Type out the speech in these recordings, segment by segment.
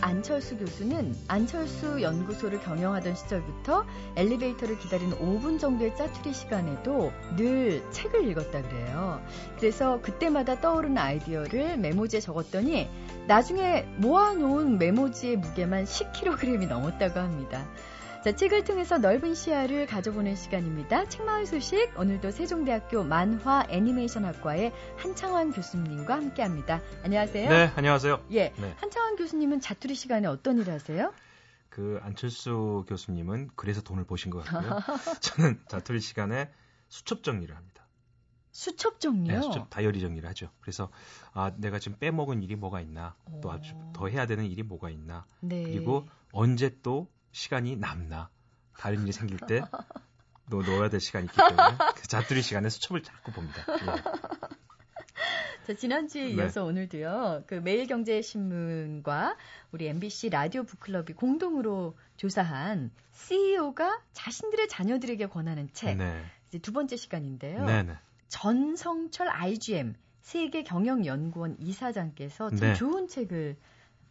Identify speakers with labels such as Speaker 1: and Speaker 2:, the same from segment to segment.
Speaker 1: 안철수 교수는 안철수 연구소를 경영하던 시절부터 엘리베이터를 기다리는 5분 정도의 짜투리 시간에도 늘 책을 읽었다 그래요. 그래서 그때마다 떠오르는 아이디어를 메모지에 적었더니 나중에 모아놓은 메모지의 무게만 10kg이 넘었다고 합니다. 자, 책을 통해서 넓은 시야를 가져보는 시간입니다. 책마을 소식 오늘도 세종대학교 만화 애니메이션 학과의 한창환 교수님과 함께합니다. 안녕하세요.
Speaker 2: 네, 안녕하세요.
Speaker 1: 예,
Speaker 2: 네.
Speaker 1: 한창환 교수님은 자투리 시간에 어떤 일을 하세요?
Speaker 2: 그 안철수 교수님은 그래서 돈을 버신 것 같고요. 저는 자투리 시간에 수첩 정리를 합니다.
Speaker 1: 수첩 정리요?
Speaker 2: 네, 수첩 다이어리 정리를 하죠. 그래서 아 내가 지금 빼먹은 일이 뭐가 있나, 또 아주 더 해야 되는 일이 뭐가 있나,
Speaker 1: 네.
Speaker 2: 그리고 언제 또 시간이 남나, 다른 일이 생길 때또 넣어야 될 시간이 있기 때문에 그 자투리 시간에 수첩을 자꾸 봅니다. 예.
Speaker 1: 자, 지난주에
Speaker 2: 네.
Speaker 1: 이어서 오늘도요, 그 매일경제신문과 우리 MBC 라디오 북클럽이 공동으로 조사한 CEO가 자신들의 자녀들에게 권하는 책.
Speaker 2: 네,
Speaker 1: 이제 두 번째 시간인데요.
Speaker 2: 네, 네.
Speaker 1: 전성철 IGM 세계 경영연구원 이사장께서 참
Speaker 2: 네.
Speaker 1: 좋은 책을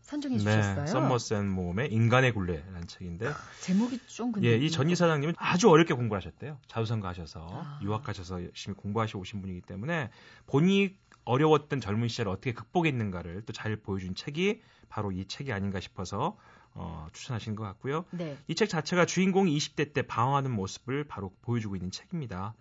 Speaker 1: 선정해
Speaker 2: 네,
Speaker 1: 주셨어요.
Speaker 2: 썸머센 모험의 인간의 굴레라는 책인데,
Speaker 1: 제목이 좀 근데
Speaker 2: 예, 이 전 이사장님은 아주 어렵게 공부하셨대요. 자유선거 하셔서
Speaker 1: 아.
Speaker 2: 유학 가셔서 열심히 공부하시고 오신 분이기 때문에 본인이 어려웠던 젊은 시절을 어떻게 극복했는가를 또 잘 보여준 책이 바로 이 책이 아닌가 싶어서 어, 추천하신 것 같고요.
Speaker 1: 네.
Speaker 2: 이책 자체가 주인공이 20대 때 방황하는 모습을 바로 보여주고 있는 책입니다.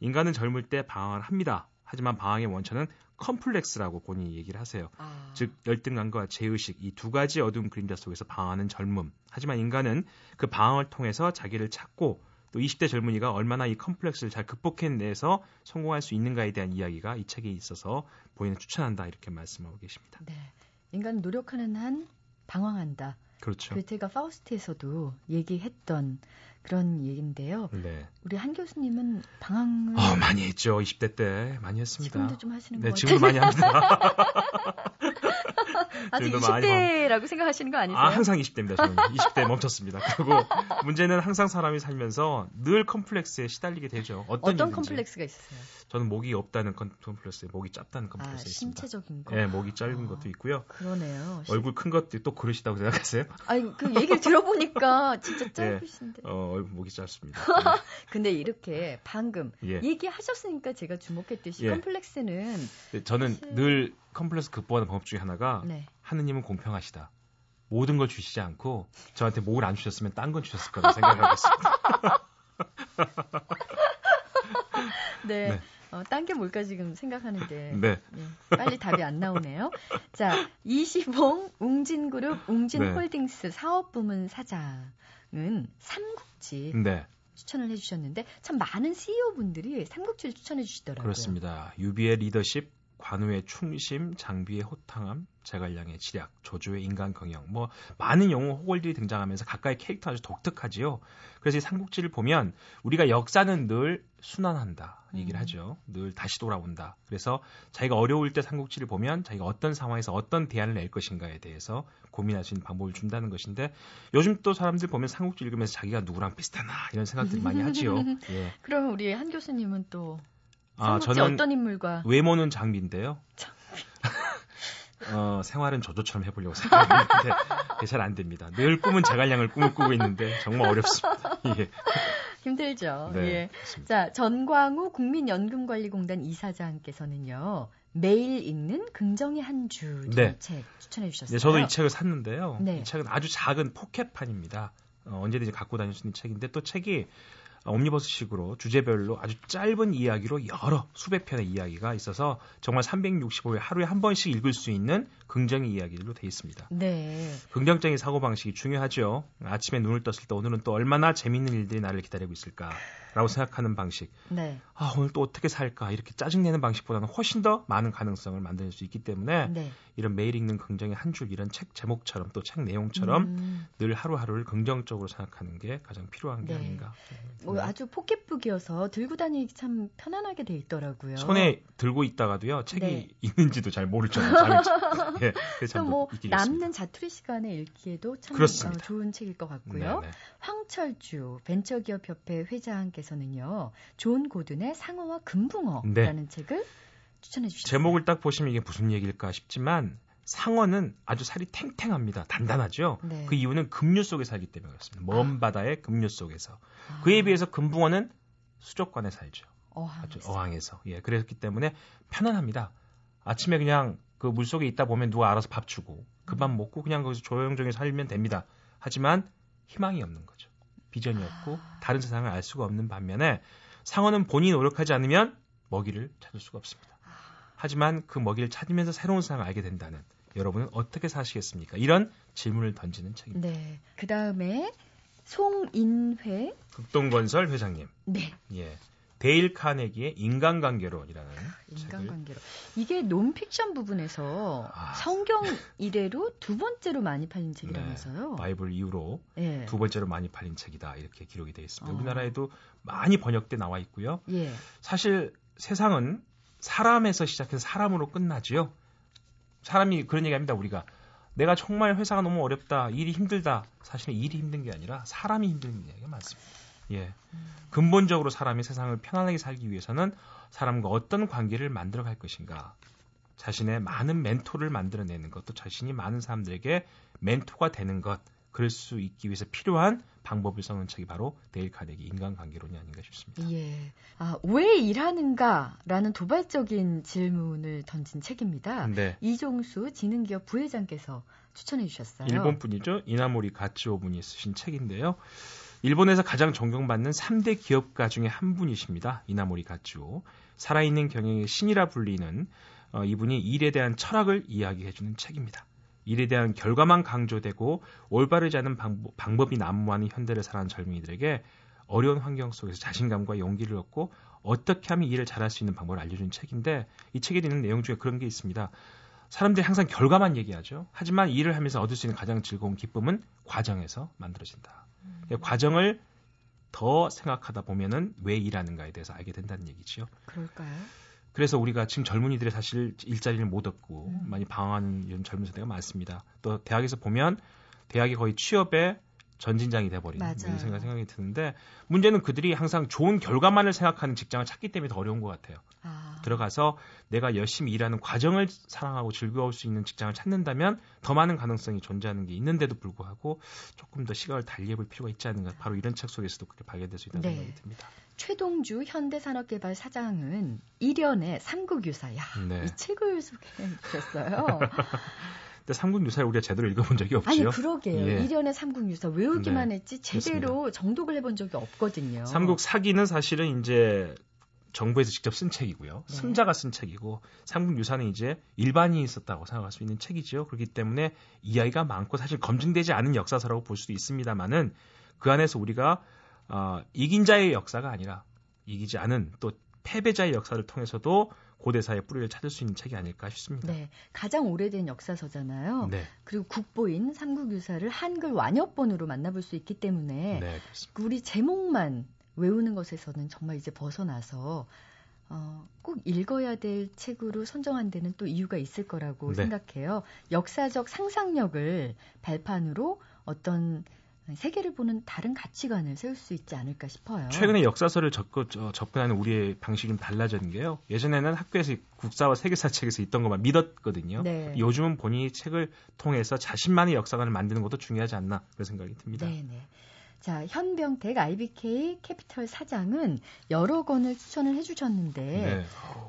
Speaker 2: 인간은 젊을 때 방황을 합니다. 하지만 방황의 원천은 컴플렉스라고 본인이 얘기를 하세요.
Speaker 1: 아,
Speaker 2: 즉 열등감과 죄의식 이 두 가지 어두운 그림자 속에서 방황하는 젊음. 하지만 인간은 그 방황을 통해서 자기를 찾고 또 20대 젊은이가 얼마나 이 컴플렉스를 잘 극복해내서 성공할 수 있는가에 대한 이야기가 이 책에 있어서 본인은 추천한다 이렇게 말씀하고 계십니다.
Speaker 1: 네. 인간 노력하는 한 방황한다.
Speaker 2: 그렇죠.
Speaker 1: 괴테가 파우스트에서도 얘기했던 그런 얘기인데요.
Speaker 2: 네.
Speaker 1: 우리 한 교수님은 방황을
Speaker 2: 어, 많이 했죠. 20대 때 많이 했습니다.
Speaker 1: 지금도 좀 하시는
Speaker 2: 네,
Speaker 1: 것
Speaker 2: 지금도
Speaker 1: 같아요.
Speaker 2: 많이 합니다.
Speaker 1: 아직
Speaker 2: 지금도 많이
Speaker 1: 20대라고 생각하시는 거 아니세요?
Speaker 2: 아, 항상 20대입니다. 저는 20대에 멈췄습니다. 그리고 문제는 항상 사람이 살면서 늘 컴플렉스에 시달리게 되죠. 어떤,
Speaker 1: 어떤. 컴플렉스가 있으세요?
Speaker 2: 저는 목이 없다는 컴- 컴플렉스에 목이 짧다는
Speaker 1: 아,
Speaker 2: 컴플렉스가 있습니다.
Speaker 1: 신체적인 거.
Speaker 2: 예, 목이 짧은
Speaker 1: 아.
Speaker 2: 것도 있고요.
Speaker 1: 그러네요.
Speaker 2: 얼굴 큰 것도 또 그러시다고 생각하세요?
Speaker 1: 아니, 그 얘기를 들어보니까 진짜
Speaker 2: 예.
Speaker 1: 짧으신데.
Speaker 2: 어, 얼굴 목이 짧습니다.
Speaker 1: 근데 이렇게 방금
Speaker 2: 예.
Speaker 1: 얘기하셨으니까 제가 주목했듯이
Speaker 2: 예.
Speaker 1: 컴플렉스는
Speaker 2: 예. 저는
Speaker 1: 사실-
Speaker 2: 늘 컴플렉스 극복하는 방법 중에 하나가
Speaker 1: 네.
Speaker 2: 하느님은 공평하시다. 모든 걸 주시지 않고 저한테 목을 안 주셨으면 딴 건 주셨을 거라고 생각하고 있습니다.
Speaker 1: 네.
Speaker 2: 네.
Speaker 1: 어, 딴 게 뭘까 지금 생각하는데
Speaker 2: 네.
Speaker 1: 네, 빨리 답이 안 나오네요. 자, 이시봉 웅진그룹 웅진홀딩스 사업부문 사장은 삼국지
Speaker 2: 네.
Speaker 1: 추천을 해주셨는데 참 많은 CEO 분들이 삼국지를 추천해 주시더라고요.
Speaker 2: 그렇습니다. 유비의 리더십, 관우의 충심, 장비의 호탕함, 제갈량의 지략, 조조의 인간 경영, 뭐 많은 영웅 호걸들이 등장하면서 각각의 캐릭터 아주 독특하지요. 그래서 이 삼국지를 보면 우리가 역사는 늘 순환한다 얘기를
Speaker 1: 음.
Speaker 2: 하죠. 늘 다시 돌아온다. 그래서 자기가 어려울 때 삼국지를 보면 자기가 어떤 상황에서 어떤 대안을 낼 것인가에 대해서 고민할 수 있는 방법을 준다는 것인데 요즘 또 사람들 보면 삼국지 읽으면서 자기가 누구랑 비슷하나 이런 생각들 많이 하지요. 예.
Speaker 1: 그럼 우리 한 교수님은 또
Speaker 2: 아, 저는
Speaker 1: 어떤 인물과
Speaker 2: 외모는 장비인데요. 어, 생활은 저조처럼 해보려고 생각했는데 잘 안 됩니다. 늘 꿈은 제갈량을 꿈을 꾸고 있는데 정말 어렵습니다. 예.
Speaker 1: 힘들죠.
Speaker 2: 네,
Speaker 1: 예.
Speaker 2: 그렇습니다.
Speaker 1: 자, 전광우 국민연금관리공단 이사장께서는요. 매일 읽는 긍정의 한주
Speaker 2: 네.
Speaker 1: 책 추천해 주셨어요.
Speaker 2: 네, 저도 이 책을 샀는데요.
Speaker 1: 네.
Speaker 2: 이 책은 아주 작은 포켓판입니다. 어, 언제든지 갖고 다닐 수 있는 책인데 또 책이 옴니버스식으로 주제별로 아주 짧은 이야기로 여러 수백 편의 이야기가 있어서 정말 365일 하루에 한 번씩 읽을 수 있는 긍정의 이야기들로 되어 있습니다.
Speaker 1: 네.
Speaker 2: 긍정적인 사고 방식이 중요하죠. 아침에 눈을 떴을 때 오늘은 또 얼마나 재밌는 일들이 나를 기다리고 있을까 라고 생각하는 방식.
Speaker 1: 네.
Speaker 2: 아, 오늘 또 어떻게 살까 이렇게 짜증내는 방식보다는 훨씬 더 많은 가능성을 만들 수 있기 때문에
Speaker 1: 네.
Speaker 2: 이런 매일 읽는 긍정의 한 줄 이런 책 제목처럼 또 책 내용처럼
Speaker 1: 음,
Speaker 2: 늘 하루하루를 긍정적으로 생각하는 게 가장 필요한 게
Speaker 1: 네.
Speaker 2: 아닌가.
Speaker 1: 뭐 아주 포켓북이어서 들고 다니기 참 편안하게 돼 있더라고요.
Speaker 2: 손에 들고 있다가도요 책이
Speaker 1: 네.
Speaker 2: 있는지도 잘 모를 정도로 예,
Speaker 1: 뭐
Speaker 2: 있습니다.
Speaker 1: 남는 자투리 시간에 읽기에도 참. 어, 좋은 책일 것 같고요.
Speaker 2: 네, 네.
Speaker 1: 황철주 벤처기업협회 회장께 서는요. 존 고든의 상어와 금붕어라는
Speaker 2: 네.
Speaker 1: 책을 추천해 주셨어요.
Speaker 2: 제목을 딱 보시면 이게 무슨 얘기일까 싶지만 상어는 아주 살이 탱탱합니다. 단단하죠.
Speaker 1: 네.
Speaker 2: 그 이유는 급류 속에 살기 때문에 그렇습니다. 먼
Speaker 1: 아.
Speaker 2: 바다의 급류 속에서.
Speaker 1: 아.
Speaker 2: 그에 비해서 금붕어는 수족관에 살죠.
Speaker 1: 어항.
Speaker 2: 아주 어항에서. 예, 그랬기 때문에 편안합니다. 아침에 그냥 그 물속에 있다 보면 누가 알아서 밥 주고 그 밥 먹고 그냥 거기서 조용조용히 살면 됩니다. 하지만 희망이 없는 거죠. 비전이 없고
Speaker 1: 아.
Speaker 2: 다른 세상을 알 수가 없는 반면에 상어는 본인이 노력하지 않으면 먹이를 찾을 수가 없습니다. 하지만 그 먹이를 찾으면서 새로운 세상을 알게 된다는 여러분은 어떻게 사시겠습니까? 이런 질문을 던지는 책입니다.
Speaker 1: 네. 그 다음에 송인회.
Speaker 2: 극동건설 회장님,
Speaker 1: 네.
Speaker 2: 예, 데일 카네기의 인간관계론이라는 책을
Speaker 1: 인간관계로. 이게 논픽션 부분에서
Speaker 2: 아.
Speaker 1: 성경 이래로 두 번째로 많이 팔린 책이라면서요.
Speaker 2: 네, 바이블 이후로
Speaker 1: 예.
Speaker 2: 두 번째로 많이 팔린 책이다 이렇게 기록이 되어 있습니다.
Speaker 1: 어.
Speaker 2: 우리나라에도 많이 번역돼 나와 있고요.
Speaker 1: 예.
Speaker 2: 사실 세상은 사람에서 시작해서 사람으로 끝나지요. 사람이 그런 얘기합니다. 우리가 내가 정말 회사가 너무 어렵다, 일이 힘들다. 사실은 일이 힘든 게 아니라 사람이 힘든 얘기가 많습니다. 예, 근본적으로 사람이 세상을 편안하게 살기 위해서는 사람과 어떤 관계를 만들어 갈 것인가. 자신의 많은 멘토를 만들어내는 것, 또 자신이 많은 사람들에게 멘토가 되는 것, 그럴 수 있기 위해서 필요한 방법을 써놓은 책이 바로 데일 카네기 인간관계론이 아닌가 싶습니다.
Speaker 1: 예. 아, 왜 일하는가라는 도발적인 질문을 던진 책입니다.
Speaker 2: 네.
Speaker 1: 이종수 지능기업 부회장께서 추천해 주셨어요.
Speaker 2: 일본 분이죠. 이나모리 가츠오 분이 쓰신 책인데요. 일본에서 가장 존경받는 3대 기업가 중에 한 분이십니다. 이나모리 가츠오. 살아있는 경영의 신이라 불리는 어, 이분이 일에 대한 철학을 이야기해주는 책입니다. 일에 대한 결과만 강조되고 올바르지 않은 방법, 방법이 난무하는 현대를 살아가는 젊은이들에게 어려운 환경 속에서 자신감과 용기를 얻고 어떻게 하면 일을 잘할 수 있는 방법을 알려주는 책인데 이 책에 있는 내용 중에 그런 게 있습니다. 사람들이 항상 결과만 얘기하죠. 하지만 일을 하면서 얻을 수 있는 가장 즐거운 기쁨은 과정에서 만들어진다. 그러니까 과정을 더 생각하다 보면은 왜 일하는가에 대해서 알게 된다는 얘기지요.
Speaker 1: 그럴까요?
Speaker 2: 그래서 우리가 지금 젊은이들이 사실 일자리를 못 얻고
Speaker 1: 음.
Speaker 2: 많이 방황하는 이런 젊은 세대가 많습니다. 또 대학에서 보면 대학이 거의 취업의 전진장이 돼버린
Speaker 1: 맞아요.
Speaker 2: 이런 생각, 생각이 드는데 문제는 그들이 항상 좋은 결과만을 생각하는 직장을 찾기 때문에 더 어려운 것 같아요.
Speaker 1: 아,
Speaker 2: 들어가서 내가 열심히 일하는 과정을 사랑하고 즐거울 수 있는 직장을 찾는다면 더 많은 가능성이 존재하는 게 있는데도 불구하고 조금 더 시각을 달리해 볼 필요가 있지 않은가 바로 이런 책 속에서도 그렇게 발견될 수 있다는
Speaker 1: 네.
Speaker 2: 생각이 듭니다.
Speaker 1: 최동주 현대산업개발 사장은 일연의 삼국유사야.
Speaker 2: 네.
Speaker 1: 이 책을 소개해 주셨어요.
Speaker 2: 근데 삼국유사를 우리가 제대로 읽어본 적이
Speaker 1: 아니
Speaker 2: 없지요.
Speaker 1: 그러게요.
Speaker 2: 예.
Speaker 1: 일연의 삼국유사 외우기만
Speaker 2: 네,
Speaker 1: 했지 제대로 정독을 해본 적이 없거든요.
Speaker 2: 삼국 사기는 사실은 이제 정부에서 직접 쓴 책이고요.
Speaker 1: 네.
Speaker 2: 승자가 쓴 책이고 삼국 유사는 이제 일반인이 썼다고 생각할 수 있는 책이죠. 그렇기 때문에 이야기가 많고 사실 검증되지 않은 역사서라고 볼 수도 있습니다만은 그 안에서 우리가 어, 이긴 자의 역사가 아니라 이기지 않은 또 패배자의 역사를 통해서도 고대사의 뿌리를 찾을 수 있는 책이 아닐까 싶습니다.
Speaker 1: 네, 가장 오래된 역사서잖아요.
Speaker 2: 네,
Speaker 1: 그리고 국보인 삼국유사를 한글 완역본으로 만나볼 수 있기 때문에
Speaker 2: 네.
Speaker 1: 우리 제목만 외우는 것에서는 정말 이제 벗어나서 어, 꼭 읽어야 될 책으로 선정한 데는 또 이유가 있을 거라고
Speaker 2: 네.
Speaker 1: 생각해요. 역사적 상상력을 발판으로 어떤 세계를 보는 다른 가치관을 세울 수 있지 않을까 싶어요.
Speaker 2: 최근에 역사서를 접근, 저, 접근하는 우리의 방식이 좀 달라진 게요. 예전에는 학교에서 국사와 세계사 책에서 있던 것만 믿었거든요.
Speaker 1: 네.
Speaker 2: 요즘은 본인이 책을 통해서 자신만의 역사관을 만드는 것도 중요하지 않나 그런 생각이 듭니다.
Speaker 1: 네, 네. 자, 현병택 IBK 캐피털 사장은 여러 권을 추천을 해주셨는데
Speaker 2: 네.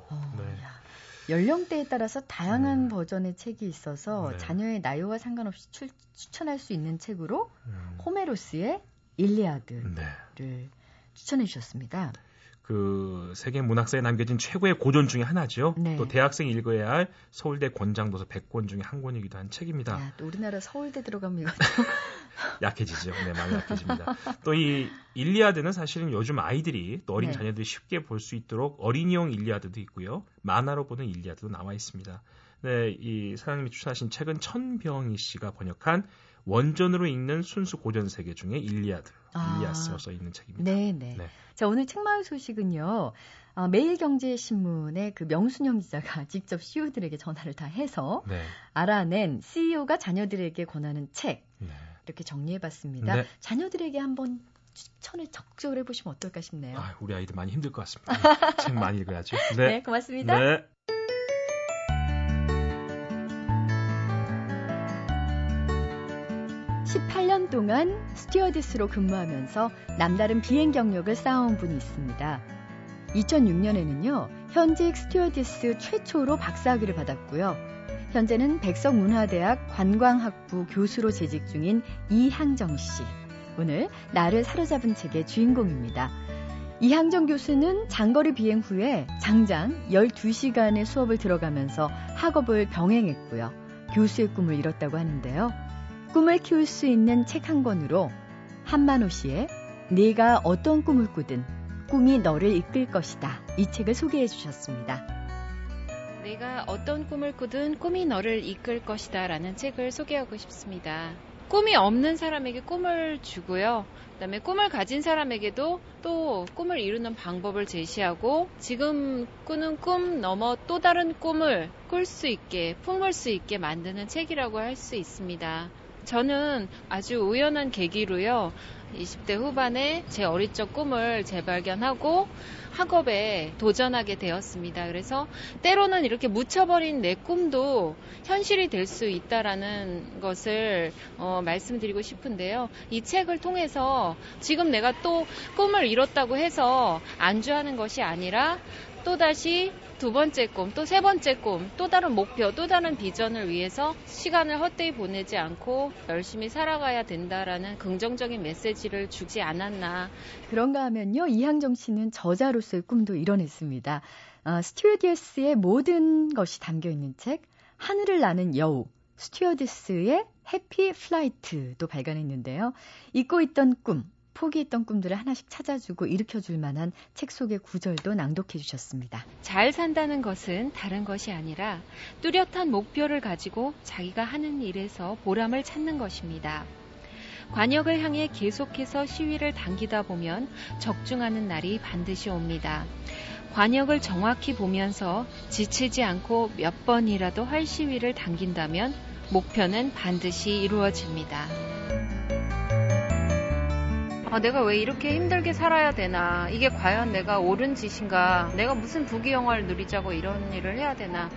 Speaker 1: 어,
Speaker 2: 네.
Speaker 1: 야, 연령대에 따라서 다양한
Speaker 2: 네.
Speaker 1: 버전의 책이 있어서
Speaker 2: 네.
Speaker 1: 자녀의 나이와 상관없이 출- 추천할 수 있는 책으로
Speaker 2: 음,
Speaker 1: 호메로스의 일리아드를
Speaker 2: 네.
Speaker 1: 추천해 주셨습니다.
Speaker 2: 그 세계 문학사에 남겨진 최고의 고전 중에 하나죠.
Speaker 1: 네.
Speaker 2: 또 대학생이 읽어야 할 서울대 권장도서 100권 중에 한 권이기도 한 책입니다.
Speaker 1: 야, 또 우리나라 서울대 들어가면 이거
Speaker 2: 약해지죠. 네, 많이 약해집니다. 또 이 일리아드는 사실은 요즘 아이들이 또 어린
Speaker 1: 네.
Speaker 2: 자녀들이 쉽게 볼 수 있도록 어린이용 일리아드도 있고요. 만화로 보는 일리아드도 나와 있습니다. 네, 이 사장님이 추천하신 책은 천병희 씨가 번역한 원전으로 읽는 순수 고전 세계 중에 일리아드,
Speaker 1: 아.
Speaker 2: 일리아스로 써 있는 책입니다.
Speaker 1: 네, 네.
Speaker 2: 네.
Speaker 1: 자, 오늘 책마을 소식은요. 어, 매일경제신문의 그 명순영 기자가 직접 CEO들에게 전화를 다 해서
Speaker 2: 네.
Speaker 1: 알아낸 CEO가 자녀들에게 권하는 책
Speaker 2: 네.
Speaker 1: 이렇게 정리해봤습니다.
Speaker 2: 네.
Speaker 1: 자녀들에게 한번 추천을 적극적으로 해보시면 어떨까 싶네요.
Speaker 2: 아, 우리 아이들 많이 힘들 것 같습니다. 책 많이 읽어야죠.
Speaker 1: 네,
Speaker 2: 네.
Speaker 1: 고맙습니다. 동안 스튜어디스로 근무하면서 남다른 비행 경력을 쌓아온 분이 있습니다. 2006년에는요, 현직 스튜어디스 최초로 박사학위를 받았고요. 현재는 백석문화대학 관광학부 교수로 재직 중인 이향정 씨. 오늘 나를 사로잡은 책의 주인공입니다. 이향정 교수는 장거리 비행 후에 장장 12시간의 수업을 들어가면서 학업을 병행했고요. 교수의 꿈을 이뤘다고 하는데요. 꿈을 키울 수 있는 책 한 권으로 한만호 씨의 네가 어떤 꿈을 꾸든 꿈이 너를 이끌 것이다. 이 책을 소개해 주셨습니다.
Speaker 3: 내가 어떤 꿈을 꾸든 꿈이 너를 이끌 것이다 라는 책을 소개하고 싶습니다. 꿈이 없는 사람에게 꿈을 주고요. 그다음에 꿈을 가진 사람에게도 또 꿈을 이루는 방법을 제시하고 지금 꾸는 꿈 넘어 또 다른 꿈을 꿀 수 있게 품을 수 있게 만드는 책이라고 할 수 있습니다. 저는 아주 우연한 계기로요. 20대 후반에 제 어릴 적 꿈을 재발견하고 학업에 도전하게 되었습니다. 그래서 때로는 이렇게 묻혀버린 내 꿈도 현실이 될 수 있다라는 것을 어, 말씀드리고 싶은데요. 이 책을 통해서 지금 내가 또 꿈을 이뤘다고 해서 안주하는 것이 아니라 또다시 두 번째 꿈, 또 세 번째 꿈, 또 다른 목표, 또 다른 비전을 위해서 시간을 헛되이 보내지 않고 열심히 살아가야 된다라는 긍정적인 메시지를 주지 않았나.
Speaker 1: 그런가 하면요, 이항정 씨는 저자로서의 꿈도 이뤄냈습니다. 어, 스튜어디스의 모든 것이 담겨 있는 책, 하늘을 나는 여우, 스튜어디스의 Happy Flight도 발간했는데요. 잊고 있던 꿈, 포기했던 꿈들을 하나씩 찾아주고 일으켜줄 만한 책 속의 구절도 낭독해 주셨습니다.
Speaker 3: 잘 산다는 것은 다른 것이 아니라 뚜렷한 목표를 가지고 자기가 하는 일에서 보람을 찾는 것입니다. 관역을 향해 계속해서 시위를 당기다 보면 적중하는 날이 반드시 옵니다. 관역을 정확히 보면서 지치지 않고 몇 번이라도 할 시위를 당긴다면 목표는 반드시 이루어집니다. 아, 내가 왜 이렇게 힘들게 살아야 되나? 이게 과연 내가 옳은 짓인가? 내가 무슨 부귀영화를 누리자고 이런 일을 해야 되나?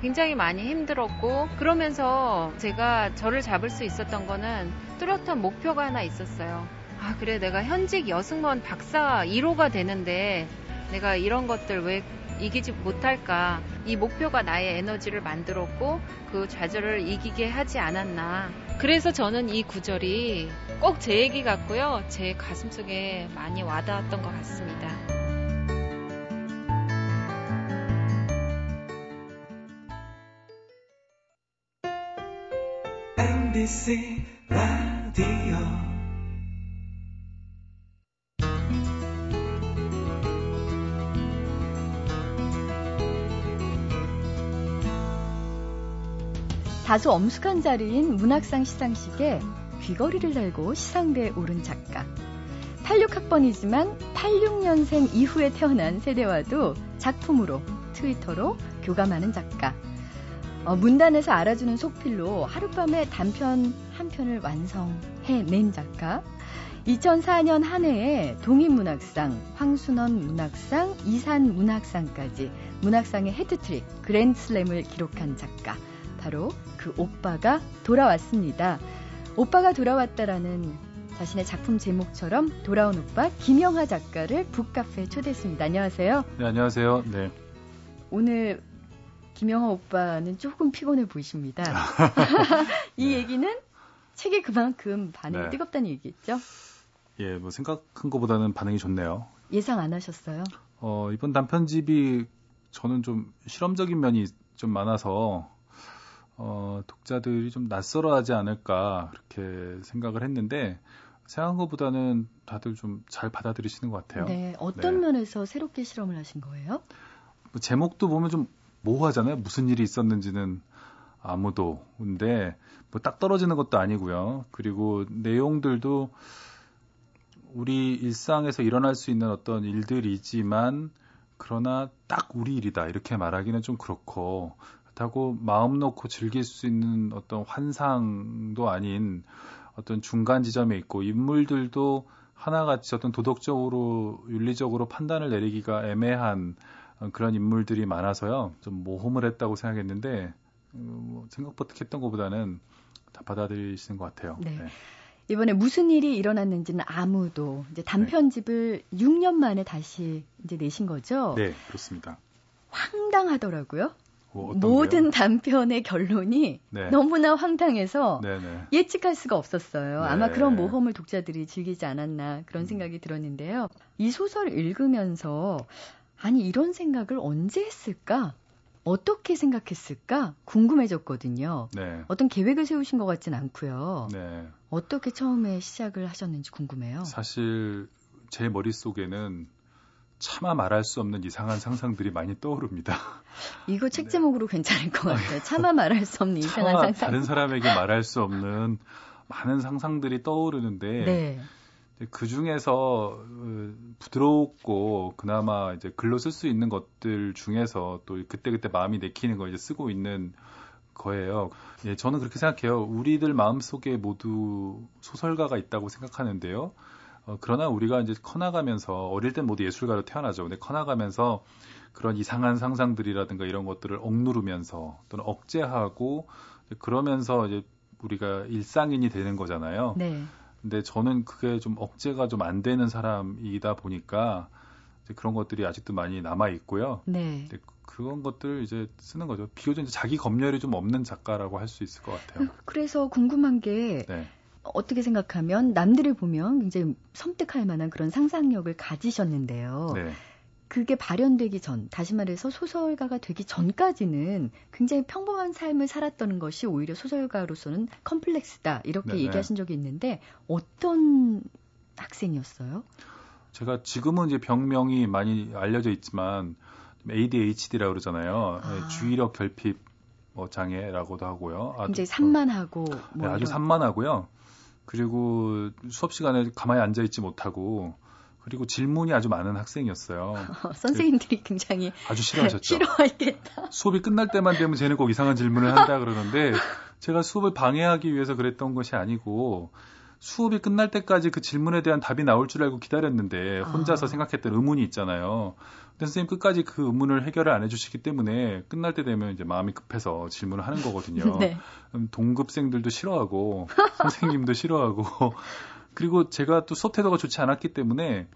Speaker 3: 굉장히 많이 힘들었고 그러면서 제가 저를 잡을 수 있었던 거는 뚜렷한 목표가 하나 있었어요. 아 그래 내가 현직 여승무원 박사 1호가 되는데 내가 이런 것들 왜 이기지 못할까. 이 목표가 나의 에너지를 만들었고 그 좌절을 이기게 하지 않았나. 그래서 저는 이 구절이 꼭 제 얘기 같고요. 제 가슴 속에 많이 와닿았던 것 같습니다. MBC 라디오
Speaker 1: 다소 엄숙한 자리인 문학상 시상식에 귀걸이를 달고 시상대에 오른 작가. 86학번이지만 86년생 이후에 태어난 세대와도 작품으로 트위터로 교감하는 작가. 어, 문단에서 알아주는 속필로 하룻밤에 단편 한 편을 완성해낸 작가. 2004년 한 해에 동인문학상, 황순원 문학상, 이산 문학상까지 문학상의 헤드트릭, 그랜드슬램을 기록한 작가. 바로 그 오빠가 돌아왔습니다. 오빠가 돌아왔다라는 자신의 작품 제목처럼 돌아온 오빠 김영하 작가를 북카페에 초대했습니다. 안녕하세요.
Speaker 4: 네, 안녕하세요. 네.
Speaker 1: 오늘 김영하 오빠는 조금 피곤해 보이십니다. 이 네. 얘기는 책이 그만큼 반응이 네. 뜨겁다는 얘기겠죠?
Speaker 4: 예, 뭐 생각한 것보다는 반응이 좋네요.
Speaker 1: 예상 안 하셨어요?
Speaker 4: 어, 이번 단편집이 저는 좀 실험적인 면이 좀 많아서 어, 독자들이 좀 낯설어하지 않을까 그렇게 생각을 했는데 생각한 것보다는 다들 좀 잘 받아들이시는 것 같아요.
Speaker 1: 네, 어떤 네. 면에서 새롭게 실험을 하신 거예요?
Speaker 4: 뭐 제목도 보면 좀 모호하잖아요. 무슨 일이 있었는지는 아무도. 근데 뭐 딱 떨어지는 것도 아니고요. 그리고 내용들도 우리 일상에서 일어날 수 있는 어떤 일들이지만 그러나 딱 우리 일이다 이렇게 말하기는 좀 그렇고 그렇 다고 마음 놓고 즐길 수 있는 어떤 환상도 아닌 어떤 중간 지점에 있고 인물들도 하나같이 어떤 도덕적으로 윤리적으로 판단을 내리기가 애매한 그런 인물들이 많아서요 좀 모험을 했다고 생각했는데 음, 뭐 생각보다 했던 것보다는 다 받아들이시는 것 같아요.
Speaker 1: 네. 네. 이번에 무슨 일이 일어났는지는 아무도 이제 단편집을 네. 6년 만에 다시 이제 내신 거죠?
Speaker 4: 네, 그렇습니다.
Speaker 1: 황당하더라고요. 뭐 모든 단편의 결론이 네. 너무나 황당해서 네네. 예측할 수가 없었어요. 네. 아마 그런 모험을 독자들이 즐기지 않았나 그런 음. 생각이 들었는데요. 이 소설 읽으면서 아니 이런 생각을 언제 했을까? 어떻게 생각했을까 궁금해졌거든요. 네. 어떤 계획을 세우신 것 같진 않고요. 네. 어떻게 처음에 시작을 하셨는지 궁금해요.
Speaker 4: 사실 제 머릿속에는 차마 말할 수 없는 이상한 상상들이 많이 떠오릅니다.
Speaker 1: 이거 책 네. 제목으로 네. 괜찮을 것 같아요. 차마 말할 수 없는 이상한 상상.
Speaker 4: 다른 사람에게 말할 수 없는 많은 상상들이 떠오르는데 네. 그 중에서 어, 부드럽고 그나마 이제 글로 쓸 수 있는 것들 중에서 또 그때그때 마음이 내키는 걸 이제 쓰고 있는 거예요. 예, 저는 그렇게 생각해요. 우리들 마음속에 모두 소설가가 있다고 생각하는데요. 어, 그러나 우리가 이제 커나가면서 어릴 땐 모두 예술가로 태어나죠. 근데 커나가면서 그런 이상한 상상들이라든가 이런 것들을 억누르면서 또는 억제하고 그러면서 이제 우리가 일상인이 되는 거잖아요. 네. 근데 저는 그게 좀 억제가 좀 안 되는 사람이다 보니까 그런 것들이 아직도 많이 남아 있고요. 네. 그런 것들 이제 쓰는 거죠. 비교적 자기 검열이 좀 없는 작가라고 할 수 있을 것 같아요.
Speaker 1: 그래서 궁금한 게 네. 어떻게 생각하면 남들을 보면 굉장히 섬뜩할 만한 그런 상상력을 가지셨는데요. 네. 그게 발현되기 전, 다시 말해서 소설가가 되기 전까지는 굉장히 평범한 삶을 살았던 것이 오히려 소설가로서는 컴플렉스다. 이렇게 네네. 얘기하신 적이 있는데 어떤 학생이었어요?
Speaker 4: 제가 지금은 이제 병명이 많이 알려져 있지만 ADHD라고 그러잖아요. 아. 네, 주의력 결핍 뭐 장애라고도 하고요.
Speaker 1: 아주, 굉장히 산만하고
Speaker 4: 뭐 네, 아주 산만하고요. 그리고 수업 시간에 가만히 앉아 있지 못하고 그리고 질문이 아주 많은 학생이었어요.
Speaker 1: 선생님들이 굉장히
Speaker 4: 아주 싫어하셨죠.
Speaker 1: 싫어했겠다.
Speaker 4: 수업이 끝날 때만 되면 쟤는 꼭 이상한 질문을 한다 그러는데 제가 수업을 방해하기 위해서 그랬던 것이 아니고 수업이 끝날 때까지 그 질문에 대한 답이 나올 줄 알고 기다렸는데 혼자서 아. 생각했던 의문이 있잖아요. 근데 선생님 끝까지 그 의문을 해결을 안 해주시기 때문에 끝날 때 되면 이제 마음이 급해서 질문을 하는 거거든요. 네. 동급생들도 싫어하고 선생님도 싫어하고 그리고 제가 또 수업 태도가 좋지 않았기 때문에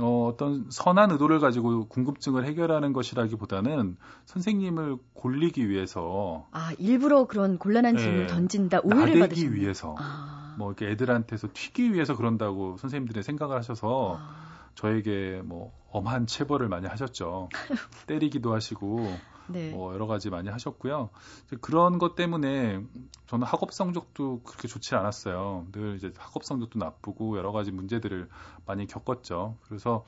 Speaker 4: 어, 어떤 선한 의도를 가지고 궁금증을 해결하는 것이라기보다는 선생님을 골리기 위해서
Speaker 1: 아 일부러 그런 곤란한 네, 질문을 던진다 오해를 받으기
Speaker 4: 위해서 아. 뭐 이렇게 애들한테서 튀기 위해서 그런다고 선생님들이 생각을 하셔서 아. 저에게 뭐 엄한 체벌을 많이 하셨죠 때리기도 하시고 네. 뭐 여러 가지 많이 하셨고요. 그런 것 때문에 저는 학업 성적도 그렇게 좋지 않았어요. 늘 이제 학업 성적도 나쁘고 여러 가지 문제들을 많이 겪었죠. 그래서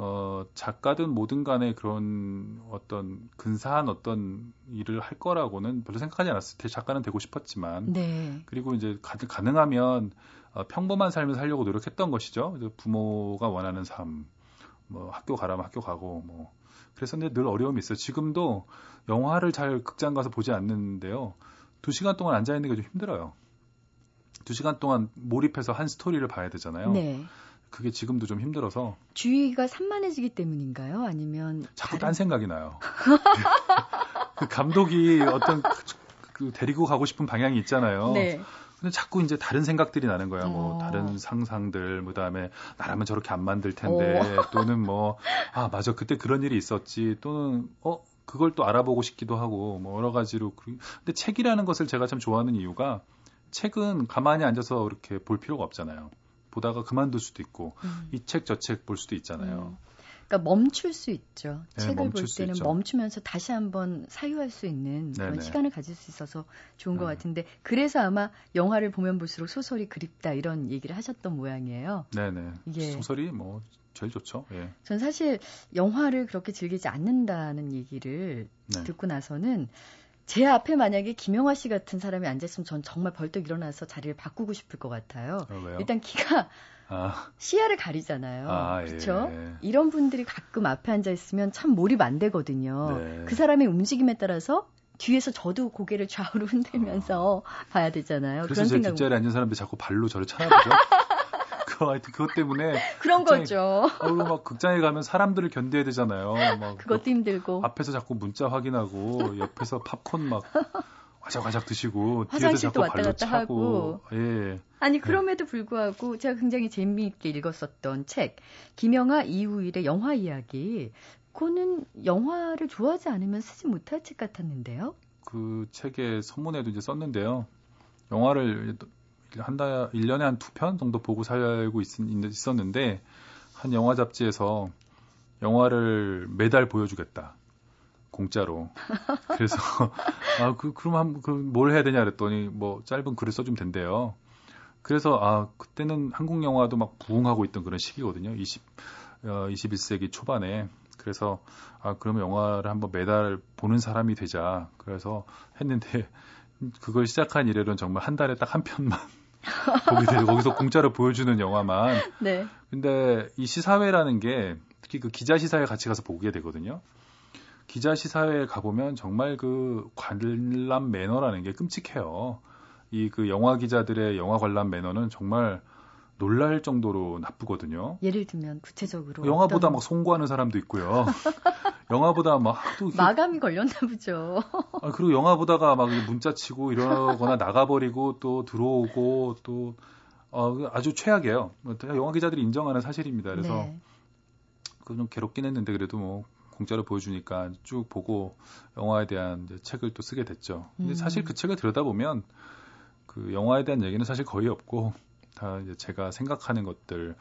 Speaker 4: 어, 작가든 뭐든 간에 그런 어떤 근사한 어떤 일을 할 거라고는 별로 생각하지 않았을 때 작가는 되고 싶었지만 네. 그리고 이제 가, 가능하면 어, 평범한 삶을 살려고 노력했던 것이죠. 부모가 원하는 삶, 뭐 학교 가라면 학교 가고 뭐 그랬었는데 늘 어려움이 있어요. 지금도 영화를 잘 극장 가서 보지 않는데요. 두 시간 동안 앉아 있는 게 좀 힘들어요. 두 시간 동안 몰입해서 한 스토리를 봐야 되잖아요. 네. 그게 지금도 좀 힘들어서
Speaker 1: 주의가 산만해지기 때문인가요? 아니면
Speaker 4: 자꾸 다른... 딴 생각이 나요. 그 감독이 어떤 그 데리고 가고 싶은 방향이 있잖아요. 네. 근데 자꾸 이제 다른 생각들이 나는 거야. 뭐 어. 다른 상상들, 뭐 그다음에 나라면 저렇게 안 만들 텐데 어. 또는 뭐 아 맞아 그때 그런 일이 있었지 또는 어 그걸 또 알아보고 싶기도 하고 뭐 여러 가지로 근데 책이라는 것을 제가 참 좋아하는 이유가 책은 가만히 앉아서 이렇게 볼 필요가 없잖아요. 보다가 그만둘 수도 있고 음. 이책 저 책 볼 수도 있잖아요. 음.
Speaker 1: 그러니까 멈출 수 있죠. 네, 책을 볼 때는 멈추면서 다시 한번 사유할 수 있는 그런 네네. 시간을 가질 수 있어서 좋은 네. 것 같은데 그래서 아마 영화를 보면 볼수록 소설이 그립다 이런 얘기를 하셨던 모양이에요.
Speaker 4: 네네. 이게 소설이 뭐 제일 좋죠. 예.
Speaker 1: 전 사실 영화를 그렇게 즐기지 않는다는 얘기를 네. 듣고 나서는 제 앞에 만약에 김영화 씨 같은 사람이 앉았으면 전 정말 벌떡 일어나서 자리를 바꾸고 싶을 것 같아요.
Speaker 4: 어,
Speaker 1: 일단 키가 아. 시야를 가리잖아요. 아, 그렇죠? 예. 이런 분들이 가끔 앞에 앉아 있으면 참 몰입 안 되거든요. 네. 그 사람의 움직임에 따라서 뒤에서 저도 고개를 좌우로 흔들면서 아. 봐야 되잖아요.
Speaker 4: 그래서 그런 생각. 뒷자리에 앉은 사람들 자꾸 발로 저를 차나보죠. 그 하여튼 그것 때문에
Speaker 1: 그런 극장에, 거죠.
Speaker 4: 그리고 막 극장에 가면 사람들을 견뎌야 되잖아요. 막
Speaker 1: 그것도 힘들고
Speaker 4: 앞에서 자꾸 문자 확인하고 옆에서 팝콘 막 가작가작 드시고
Speaker 1: 화장실도 왔다 갔다
Speaker 4: 차고
Speaker 1: 하고.
Speaker 4: 예.
Speaker 1: 아니 그럼에도 불구하고 제가 굉장히 재미있게 읽었었던 책 김영하 이우일의 영화 이야기. 그거는 영화를 좋아하지 않으면 쓰지 못할 책 같았는데요.
Speaker 4: 그 책의 서문에도 이제 썼는데요. 영화를 한 달, 1년에 한 두 편 정도 보고 살고 있, 있었는데, 한 영화 잡지에서 영화를 매달 보여주겠다. 공짜로. 그래서, 아, 그, 그럼 한, 그, 뭘 해야 되냐 그랬더니, 뭐, 짧은 글을 써주면 된대요. 그래서, 아, 그때는 한국 영화도 막 부흥하고 있던 그런 시기거든요. 20, 어, 21세기 초반에. 그래서, 아, 그러면 영화를 한번 매달 보는 사람이 되자. 그래서 했는데, 그걸 시작한 이래로는 정말 한 달에 딱 한 편만 되고, 거기서 공짜로 보여주는 영화만.
Speaker 1: 네.
Speaker 4: 근데 이 시사회라는 게 특히 그 기자 시사회 같이 가서 보게 되거든요. 기자 시사회에 가보면 정말 그 관람 매너라는 게 끔찍해요. 이 그 영화 기자들의 영화 관람 매너는 정말 놀랄 정도로 나쁘거든요.
Speaker 1: 예를 들면 구체적으로
Speaker 4: 영화보다
Speaker 1: 어떤-
Speaker 4: 막 송구하는 사람도 있고요. 영화보다 막 이렇게-
Speaker 1: 마감이 걸렸나 보죠.
Speaker 4: 아, 그리고 영화 보다가 막 문자 치고 이러거나 나가버리고 또 들어오고 또 어, 아주 최악이에요. 뭐 영화 기자들이 인정하는 사실입니다. 그래서
Speaker 1: 네.
Speaker 4: 그좀 괴롭긴 했는데 그래도 뭐 공짜로 보여주니까 쭉 보고 영화에 대한 책을 또 쓰게 됐죠. 근데
Speaker 1: 음.
Speaker 4: 사실 그 책을 들여다보면 그 영화에 대한 얘기는 사실 거의 없고 다 이제 제가 생각하는 것들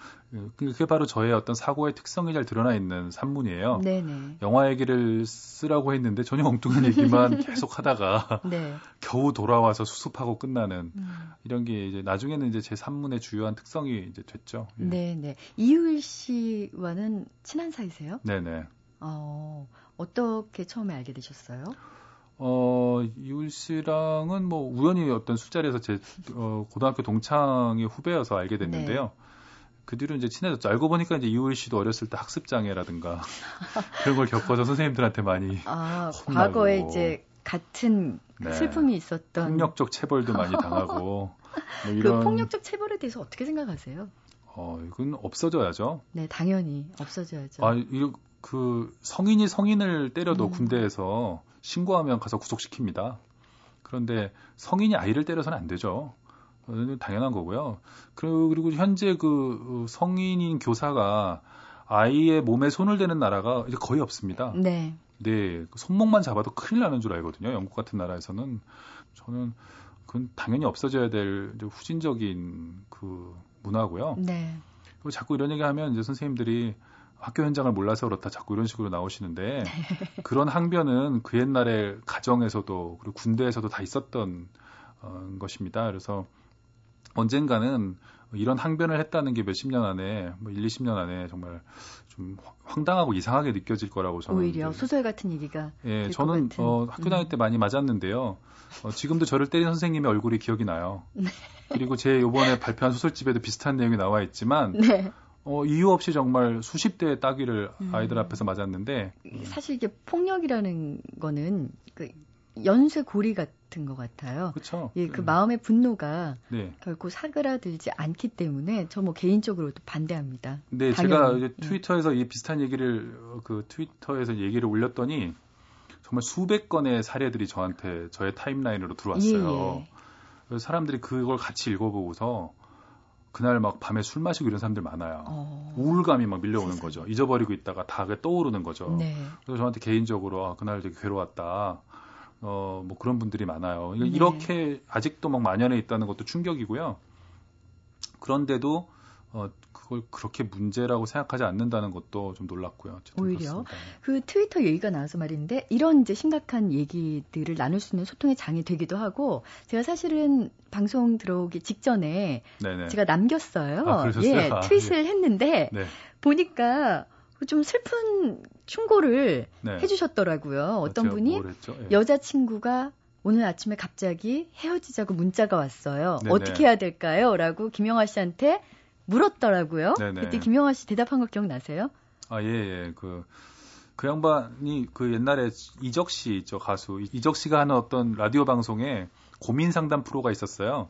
Speaker 4: 그게 바로 저의 어떤 사고의 특성이 잘 드러나 있는 산문이에요.
Speaker 1: 네네.
Speaker 4: 영화 얘기를 쓰라고 했는데 전혀 엉뚱한 얘기만 계속 하다가
Speaker 1: 네.
Speaker 4: 겨우 돌아와서 수습하고 끝나는
Speaker 1: 음.
Speaker 4: 이런 게 이제 나중에는 이제 제 산문의 주요한 특성이 이제 됐죠. 예.
Speaker 1: 네네. 이유일 씨와는 친한 사이세요?
Speaker 4: 네네.
Speaker 1: 어, 어떻게 처음에 알게 되셨어요?
Speaker 4: 어, 이울 씨랑은 뭐 우연히 어떤 술자리에서 제 어, 고등학교 동창의 후배여서 알게 됐는데요.
Speaker 1: 네.
Speaker 4: 그 뒤로 이제 친해졌죠. 알고 보니까 이제 이울 씨도 어렸을 때 학습 장애라든가 그런 걸 겪어서 선생님들한테 많이
Speaker 1: 아. 과거에 이제 같은
Speaker 4: 네.
Speaker 1: 슬픔이 있었던
Speaker 4: 폭력적 체벌도 많이 당하고
Speaker 1: 뭐그
Speaker 4: 이런
Speaker 1: 폭력적 체벌에 대해서 어떻게 생각하세요?
Speaker 4: 어, 이건 없어져야죠.
Speaker 1: 네, 당연히 없어져야죠.
Speaker 4: 아, 이, 그 성인이 성인을 때려도
Speaker 1: 음.
Speaker 4: 군대에서 신고하면 가서 구속시킵니다. 그런데 성인이 아이를 때려서는 안 되죠. 어, 당연한 거고요. 그리고, 그리고 현재 그 어, 성인인 교사가 아이의 몸에 손을 대는 나라가 이제 거의 없습니다.
Speaker 1: 네.
Speaker 4: 네, 그 손목만 잡아도 큰일 나는 줄 알거든요. 영국 같은 나라에서는 저는 그건 당연히 없어져야 될 후진적인 그 문화고요.
Speaker 1: 네.
Speaker 4: 그리고 자꾸 이런 얘기 하면 이제 선생님들이 학교 현장을 몰라서 그렇다 자꾸 이런 식으로 나오시는데 그런 항변은 그 옛날에 가정에서도 그리고 군대에서도 다 있었던 어, 것입니다. 그래서 언젠가는 이런 항변을 했다는 게 몇십 년 안에 뭐 1, 20년 안에 정말 좀 황당하고 이상하게 느껴질 거라고 저는
Speaker 1: 오히려
Speaker 4: 이제
Speaker 1: 소설 같은 얘기가
Speaker 4: 예, 저는. 어, 학교 다닐
Speaker 1: 음.
Speaker 4: 때 많이 맞았는데요. 어, 지금도 저를 때린 선생님의 얼굴이 기억이 나요.
Speaker 1: 네.
Speaker 4: 그리고 제 요번에 발표한 소설집에도 비슷한 내용이 나와 있지만
Speaker 1: 네.
Speaker 4: 어, 이유 없이 정말 수십 대의 따귀를
Speaker 1: 음.
Speaker 4: 아이들 앞에서 맞았는데
Speaker 1: 사실 이게 폭력이라는 거는 그 연쇄 고리 같은 것 같아요.
Speaker 4: 그렇죠.
Speaker 1: 예, 그 마음의 분노가
Speaker 4: 네.
Speaker 1: 결코 사그라들지 않기 때문에 저 뭐 개인적으로도 반대합니다.
Speaker 4: 네,
Speaker 1: 당연히.
Speaker 4: 제가
Speaker 1: 예.
Speaker 4: 트위터에서 이 비슷한 얘기를 어, 그 트위터에서 얘기를 올렸더니 정말 수백 건의 사례들이 저한테 저의 타임라인으로 들어왔어요.
Speaker 1: 예, 예.
Speaker 4: 사람들이 그걸 같이 읽어보고서 그날 막 밤에 술 마시고 이런 사람들 많아요.
Speaker 1: 어,
Speaker 4: 우울감이 막 밀려오는
Speaker 1: 세상에.
Speaker 4: 거죠. 잊어버리고 있다가 다 그게 떠오르는 거죠.
Speaker 1: 네.
Speaker 4: 그래서 저한테 개인적으로 아, 그날 되게 괴로웠다. 어, 뭐 그런 분들이 많아요.
Speaker 1: 네.
Speaker 4: 이렇게 아직도 막 만연해 있다는 것도 충격이고요. 그런데도 어, 그걸 그렇게 문제라고 생각하지 않는다는 것도 좀 놀랐고요.
Speaker 1: 오히려?
Speaker 4: 그렇습니다.
Speaker 1: 그 트위터 얘기가 나와서 말인데 이런 이제 심각한 얘기들을 나눌 수 있는 소통의 장이 되기도 하고 제가 사실은 방송 들어오기 직전에
Speaker 4: 네네.
Speaker 1: 제가 남겼어요.
Speaker 4: 아?
Speaker 1: 예,
Speaker 4: 아,
Speaker 1: 트윗을 했는데
Speaker 4: 네.
Speaker 1: 보니까 좀 슬픈 충고를
Speaker 4: 네.
Speaker 1: 해주셨더라고요. 어떤 분이?
Speaker 4: 예.
Speaker 1: 여자친구가 오늘 아침에 갑자기 헤어지자고 문자가 왔어요.
Speaker 4: 네네.
Speaker 1: 어떻게 해야 될까요? 라고 김영하 씨한테 물었더라고요.
Speaker 4: 네네.
Speaker 1: 그때 김영하 씨 대답한 거 기억나세요?
Speaker 4: 아, 예, 예. 그, 그 양반이 그 옛날에 이적 씨 있죠, 가수. 이적 씨가 하는 어떤 라디오 방송에 고민 상담 프로가 있었어요.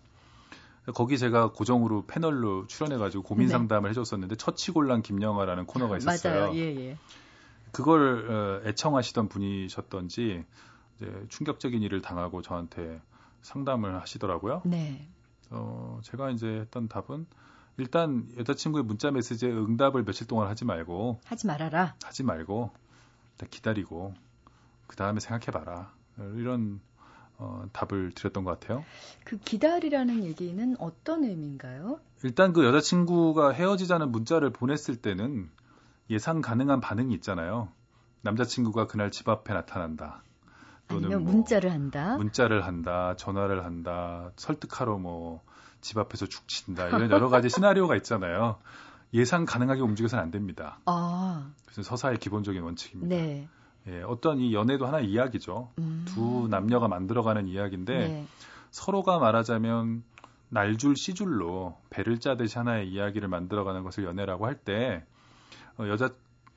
Speaker 4: 거기 제가 고정으로 패널로 출연해가지고 고민
Speaker 1: 네.
Speaker 4: 상담을 해줬었는데 처치곤란 김영하라는 코너가 있었어요.
Speaker 1: 맞아요. 예, 예.
Speaker 4: 그걸 어, 애청하시던 분이셨던지 이제 충격적인 일을 당하고 저한테 상담을 하시더라고요.
Speaker 1: 네.
Speaker 4: 어, 제가 이제 했던 답은 일단 여자친구의 문자 메시지에 응답을 며칠 동안 하지 말고
Speaker 1: 하지 말아라.
Speaker 4: 하지 말고 기다리고 그 다음에 생각해봐라 이런 어, 답을 드렸던 것 같아요.
Speaker 1: 그 기다리라는 얘기는 어떤 의미인가요?
Speaker 4: 일단 그 여자친구가 헤어지자는 문자를 보냈을 때는 예상 가능한 반응이 있잖아요. 남자친구가 그날 집 앞에 나타난다.
Speaker 1: 아니면
Speaker 4: 뭐
Speaker 1: 문자를 한다.
Speaker 4: 문자를 한다, 전화를 한다, 설득하러 뭐 집 앞에서 죽친다 이런 여러 가지 시나리오가 있잖아요. 예상 가능하게 움직여서는 안 됩니다.
Speaker 1: 아,
Speaker 4: 그래서 서사의 기본적인 원칙입니다.
Speaker 1: 네.
Speaker 4: 예, 어떤 이 연애도 하나 이야기죠.
Speaker 1: 음.
Speaker 4: 두 남녀가 만들어가는 이야기인데
Speaker 1: 네.
Speaker 4: 서로가 말하자면 날줄 씨줄로 배를 짜듯이 하나의 이야기를 만들어가는 것을 연애라고 할때 어, 여자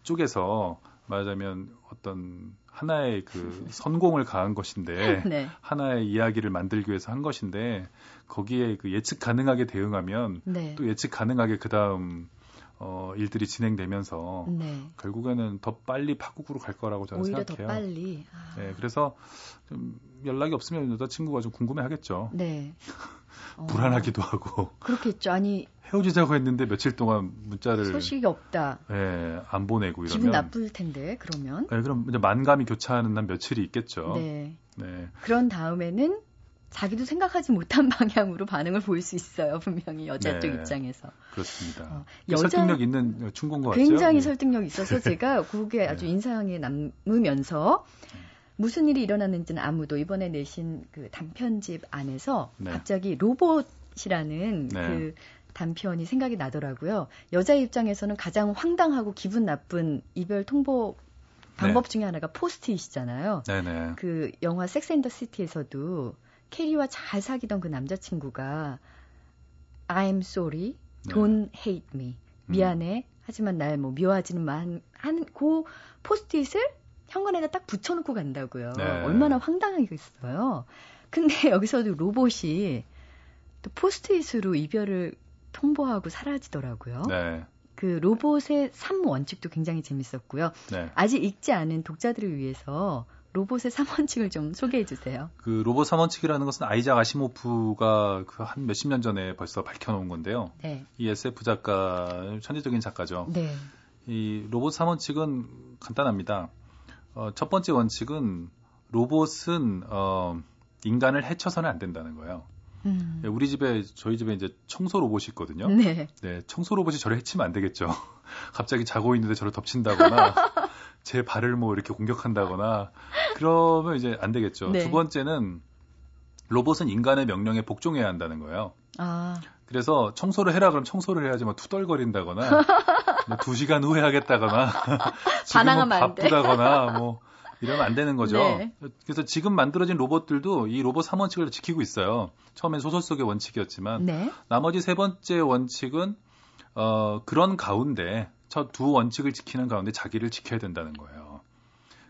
Speaker 4: 쪽에서 말하자면 어떤 하나의 그 선공을 가한 것인데
Speaker 1: 네.
Speaker 4: 하나의 이야기를 만들기 위해서 한 것인데 거기에 그 예측 가능하게 대응하면
Speaker 1: 네.
Speaker 4: 또 예측 가능하게 그 다음 어, 일들이 진행되면서
Speaker 1: 네.
Speaker 4: 결국에는 더 빨리 파국으로 갈 거라고 저는
Speaker 1: 오히려
Speaker 4: 생각해요.
Speaker 1: 더 빨리. 아.
Speaker 4: 네, 그래서 좀 연락이 없으면 여자친구가 좀 궁금해하겠죠.
Speaker 1: 네. 어,
Speaker 4: 불안하기도 하고
Speaker 1: 그렇겠죠. 아니
Speaker 4: 헤어지자고 했는데 며칠 동안 문자를
Speaker 1: 소식이 없다.
Speaker 4: 예, 안 보내고 이러면
Speaker 1: 기분 나쁠 텐데 그러면.
Speaker 4: 네, 그럼 이제 만감이 교차하는 한 며칠이 있겠죠.
Speaker 1: 네.
Speaker 4: 네.
Speaker 1: 그런 다음에는 자기도 생각하지 못한 방향으로 반응을 보일 수 있어요. 분명히 여자
Speaker 4: 네.
Speaker 1: 쪽 입장에서.
Speaker 4: 그렇습니다.
Speaker 1: 어,
Speaker 4: 그 설득력 있는 충고인 것 같죠.
Speaker 1: 굉장히
Speaker 4: 예.
Speaker 1: 설득력 있어서 제가 그게 아주 인상에 남으면서 무슨 일이 일어났는지는 아무도 이번에 내신 그 단편집 안에서
Speaker 4: 네.
Speaker 1: 갑자기 로봇이라는
Speaker 4: 네.
Speaker 1: 그 단편이 생각이 나더라고요. 여자 입장에서는 가장 황당하고 기분 나쁜 이별 통보 방법 중에 하나가 포스트잇이잖아요.
Speaker 4: 네네.
Speaker 1: 그 영화 섹스 앤더 시티에서도 캐리와 잘 사귀던 그 남자친구가 I'm sorry,
Speaker 4: 네.
Speaker 1: don't hate me.
Speaker 4: 음.
Speaker 1: 미안해. 하지만 날 뭐 미워하지는. 하는 그 포스트잇을 현관에다 딱 붙여놓고 간다고요.
Speaker 4: 네.
Speaker 1: 얼마나 황당하겠어요. 근데 여기서도 로봇이 또 포스트잇으로 이별을 통보하고 사라지더라고요.
Speaker 4: 네.
Speaker 1: 그 로봇의 3 원칙도 굉장히 재밌었고요.
Speaker 4: 네.
Speaker 1: 아직 읽지 않은 독자들을 위해서 로봇의 3원칙을 좀 소개해 주세요.
Speaker 4: 그 로봇 3원칙이라는 것은 아이작 아시모프가 그 한 몇십 년 전에 벌써 밝혀놓은 건데요.
Speaker 1: 네.
Speaker 4: 이 SF 작가 천재적인 작가죠.
Speaker 1: 네.
Speaker 4: 이 로봇 3원칙은 간단합니다. 어, 첫 번째 원칙은 로봇은 어, 인간을 해쳐서는 안 된다는 거예요.
Speaker 1: 음.
Speaker 4: 우리 집에 저희 집에 이제 청소 로봇이 있거든요.
Speaker 1: 네.
Speaker 4: 네, 청소 로봇이 저를 해치면 안 되겠죠. 갑자기 자고 있는데 저를 덮친다거나 제 발을 뭐 이렇게 공격한다거나 그러면 이제 안 되겠죠.
Speaker 1: 네.
Speaker 4: 두 번째는 로봇은 인간의 명령에 복종해야 한다는 거예요.
Speaker 1: 아,
Speaker 4: 그래서 청소를 해라 그러면 청소를 해야지 뭐 투덜거린다거나 뭐두 시간 후에 하겠다거나 지금은. 바쁘다거나 뭐 이러면 안 되는 거죠.
Speaker 1: 네.
Speaker 4: 그래서 지금 만들어진 로봇들도 이 로봇 3원칙을 지키고 있어요. 처음엔 소설 속의 원칙이었지만
Speaker 1: 네.
Speaker 4: 나머지 세 번째 원칙은 어, 그런 가운데 저 두 원칙을 지키는 가운데 자기를 지켜야 된다는 거예요.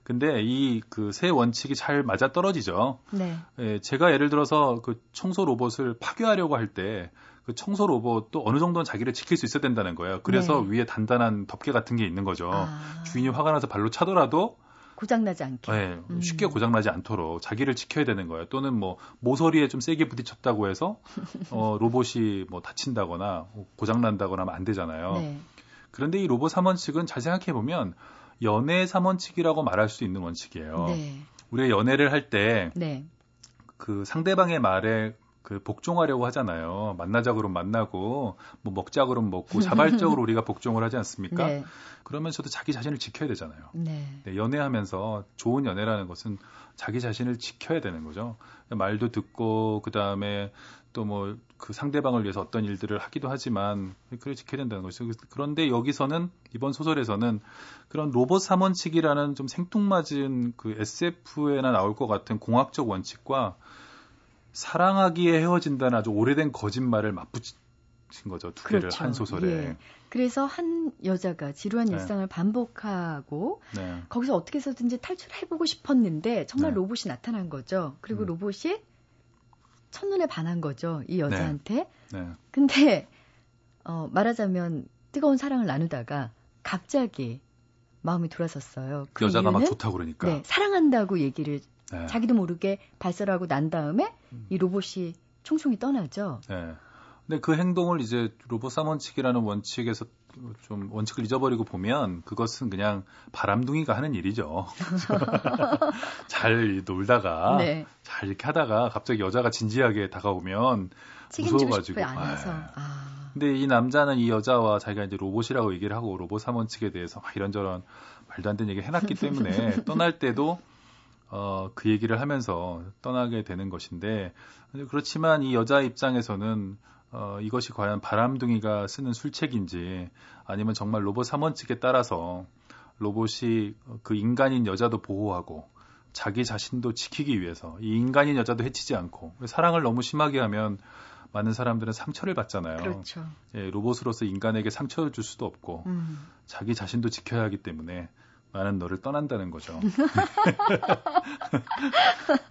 Speaker 4: 근데 이 그 세 원칙이 잘 맞아 떨어지죠.
Speaker 1: 네.
Speaker 4: 예, 제가 예를 들어서 그 청소 로봇을 파괴하려고 할 때 그 청소 로봇도 어느 정도는 자기를 지킬 수 있어야 된다는 거예요. 그래서
Speaker 1: 네.
Speaker 4: 위에 단단한 덮개 같은 게 있는 거죠.
Speaker 1: 아,
Speaker 4: 주인이 화가 나서 발로 차더라도
Speaker 1: 고장나지 않게.
Speaker 4: 예,
Speaker 1: 음.
Speaker 4: 쉽게 고장나지 않도록 자기를 지켜야 되는 거예요. 또는 뭐 모서리에 좀 세게 부딪혔다고 해서 어, 로봇이 뭐 다친다거나 고장난다거나 하면 안 되잖아요.
Speaker 1: 네.
Speaker 4: 그런데 이 로봇 3원칙은 잘 생각해 보면 연애 3원칙이라고 말할 수 있는 원칙이에요.
Speaker 1: 네.
Speaker 4: 우리가 연애를 할때
Speaker 1: 네.
Speaker 4: 그 상대방의 말에 그 복종하려고 하잖아요. 만나자 그러면 만나고 뭐 먹자 그러면 먹고 자발적으로 우리가 복종을 하지 않습니까?
Speaker 1: 네.
Speaker 4: 그러면서도 자기 자신을 지켜야 되잖아요.
Speaker 1: 네.
Speaker 4: 네, 연애하면서 좋은 연애라는 것은 자기 자신을 지켜야 되는 거죠. 말도 듣고 그 다음에 또 뭐 그 상대방을 위해서 어떤 일들을 하기도 하지만 그걸 지켜야 된다는 거죠. 그런데 여기서는 이번 소설에서는 그런 로봇 3원칙이라는 좀 생뚱맞은 그 SF에나 나올 것 같은 공학적 원칙과 사랑하기에 헤어진다는 아주 오래된 거짓말을 맞붙인 거죠. 두 개를
Speaker 1: 그렇죠.
Speaker 4: 한 소설에.
Speaker 1: 예. 그래서 한 여자가 지루한
Speaker 4: 네.
Speaker 1: 일상을 반복하고
Speaker 4: 네.
Speaker 1: 거기서 어떻게 해서든지 탈출해보고 싶었는데 정말
Speaker 4: 네.
Speaker 1: 로봇이 나타난 거죠. 그리고
Speaker 4: 음.
Speaker 1: 로봇이 첫눈에 반한 거죠. 이 여자한테.
Speaker 4: 네.
Speaker 1: 근데 어, 말하자면 뜨거운 사랑을 나누다가 갑자기 마음이 돌아섰어요.
Speaker 4: 그 여자가 막 좋다고 그러니까.
Speaker 1: 네, 사랑한다고 얘기를
Speaker 4: 네.
Speaker 1: 자기도 모르게 발설하고 난 다음에
Speaker 4: 음.
Speaker 1: 이 로봇이 총총히 떠나죠.
Speaker 4: 네. 근데 그 행동을 이제 로봇 삼원칙이라는 원칙에서 좀 원칙을 잊어버리고 보면 그것은 그냥 바람둥이가 하는 일이죠. 잘 놀다가
Speaker 1: 네.
Speaker 4: 잘 이렇게 하다가 갑자기 여자가 진지하게 다가오면 무서워가지고.
Speaker 1: 안 해서.
Speaker 4: 아.
Speaker 1: 아.
Speaker 4: 근데 이 남자는 이 여자와 자기가 이제 로봇이라고 얘기를 하고 로봇 삼원칙에 대해서 막 이런저런 말도 안 되는 얘기 해놨기 때문에 떠날 때도 어, 그 얘기를 하면서 떠나게 되는 것인데 그렇지만 이 여자 입장에서는 어, 이것이 과연 바람둥이가 쓰는 술책인지 아니면 정말 로봇 삼원칙에 따라서 로봇이 그 인간인 여자도 보호하고 자기 자신도 지키기 위해서 이 인간인 여자도 해치지 않고 사랑을 너무 심하게 하면 많은 사람들은 상처를 받잖아요.
Speaker 1: 그렇죠.
Speaker 4: 예, 로봇으로서 인간에게 상처를 줄 수도 없고
Speaker 1: 음.
Speaker 4: 자기 자신도 지켜야 하기 때문에 나는 너를 떠난다는 거죠.